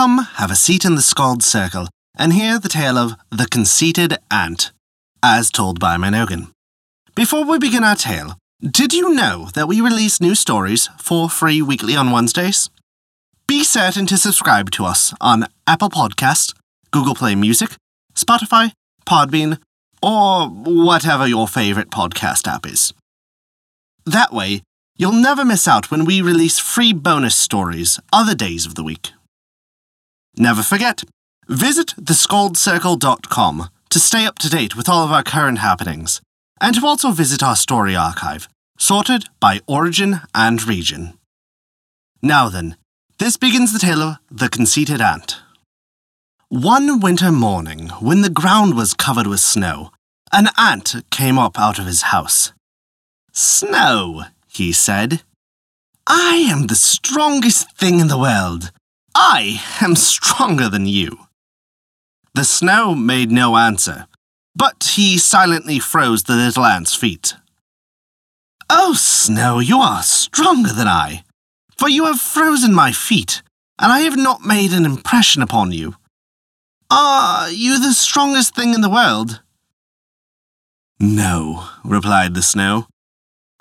Come, have a seat in the Skald's Circle and hear the tale of The Conceited Ant, as told by Mynogan. Before we begin our tale, did you know that we release new stories for free weekly on Wednesdays? Be certain to subscribe to us on Apple Podcasts, Google Play Music, Spotify, Podbean, or whatever your favorite podcast app is. That way, you'll never miss out when we release free bonus stories other days of the week. Never forget, visit theskaldscircle.com to stay up to date with all of our current happenings, and to also visit our story archive, sorted by origin and region. Now then, this begins the tale of The Conceited Ant. One winter morning, when the ground was covered with snow, an ant came up out of his house. Snow, he said. I am the strongest thing in the world. I am stronger than you. The snow made no answer, but he silently froze the little ant's feet. Oh, Snow, you are stronger than I, for you have frozen my feet, and I have not made an impression upon you. Are you the strongest thing in the world? No, replied the snow.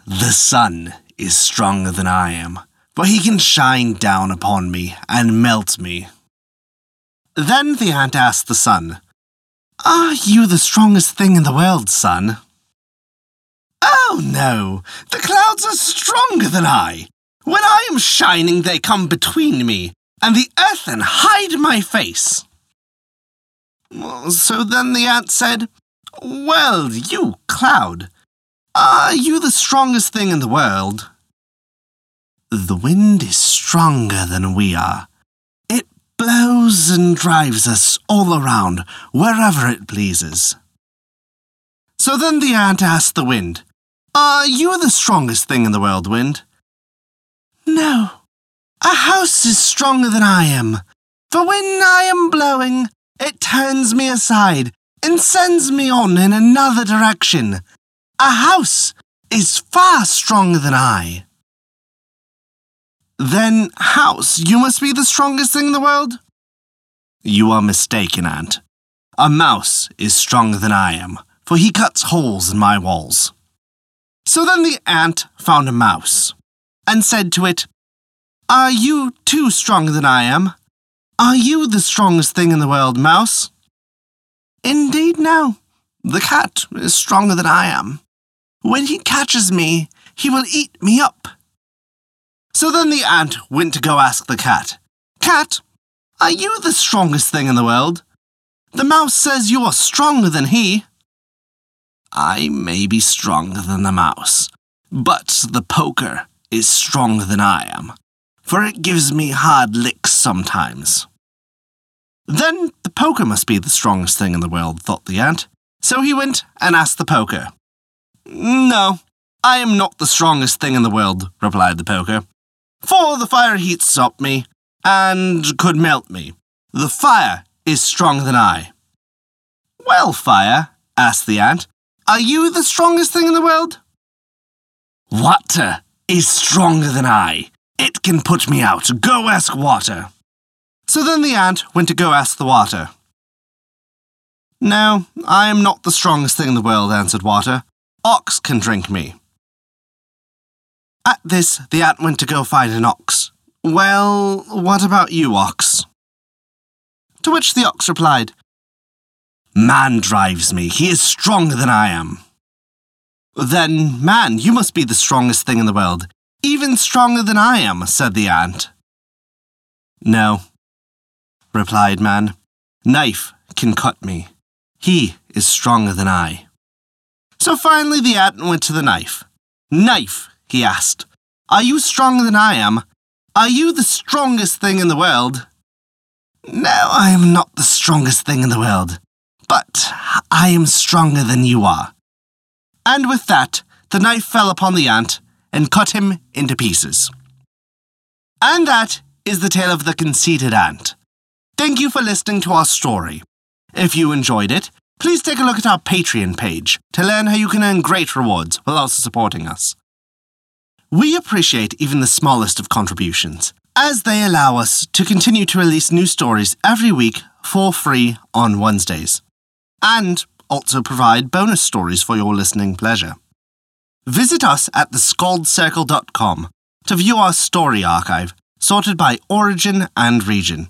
The sun is stronger than I am, for he can shine down upon me and melt me. Then the ant asked the sun, Are you the strongest thing in the world, sun? Oh, no, the clouds are stronger than I. When I am shining, they come between me and the earth and hide my face. So then the ant said, Well, you cloud, are you the strongest thing in the world? The wind is stronger than we are. It blows and drives us all around, wherever it pleases. So then the ant asked the wind, Are you the strongest thing in the world, wind? No, a house is stronger than I am, for when I am blowing, it turns me aside and sends me on in another direction. A house is far stronger than I. Then, house, you must be the strongest thing in the world? You are mistaken, Ant. A mouse is stronger than I am, for he cuts holes in my walls. So then the ant found a mouse, and said to it, Are you too stronger than I am? Are you the strongest thing in the world, mouse? Indeed, no. The cat is stronger than I am. When he catches me, he will eat me up. So then the ant went to go ask the cat, Cat, are you the strongest thing in the world? The mouse says you are stronger than he. I may be stronger than the mouse, but the poker is stronger than I am, for it gives me hard licks sometimes. Then the poker must be the strongest thing in the world, thought the ant. So he went and asked the poker. No, I am not the strongest thing in the world, replied the poker. For the fire heats up me, and could melt me. The fire is stronger than I. Well, fire, asked the ant, are you the strongest thing in the world? Water is stronger than I. It can put me out. Go ask water. So then the ant went to go ask the water. No, I am not the strongest thing in the world, answered water. Ox can drink me. At this, the ant went to go find an ox. Well, what about you, ox? To which the ox replied, Man drives me. He is stronger than I am. Then, man, you must be the strongest thing in the world. Even stronger than I am, said the ant. No, replied man. Knife can cut me. He is stronger than I. So finally the ant went to the knife. Knife, he asked, are you stronger than I am? Are you the strongest thing in the world? No, I am not the strongest thing in the world, but I am stronger than you are. And with that, the knife fell upon the ant and cut him into pieces. And that is the tale of the conceited ant. Thank you for listening to our story. If you enjoyed it, please take a look at our Patreon page to learn how you can earn great rewards while also supporting us. We appreciate even the smallest of contributions, as they allow us to continue to release new stories every week for free on Wednesdays, and also provide bonus stories for your listening pleasure. Visit us at theskaldscircle.com to view our story archive, sorted by origin and region,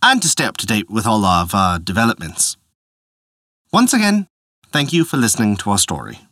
and to stay up to date with all of our developments. Once again, thank you for listening to our story.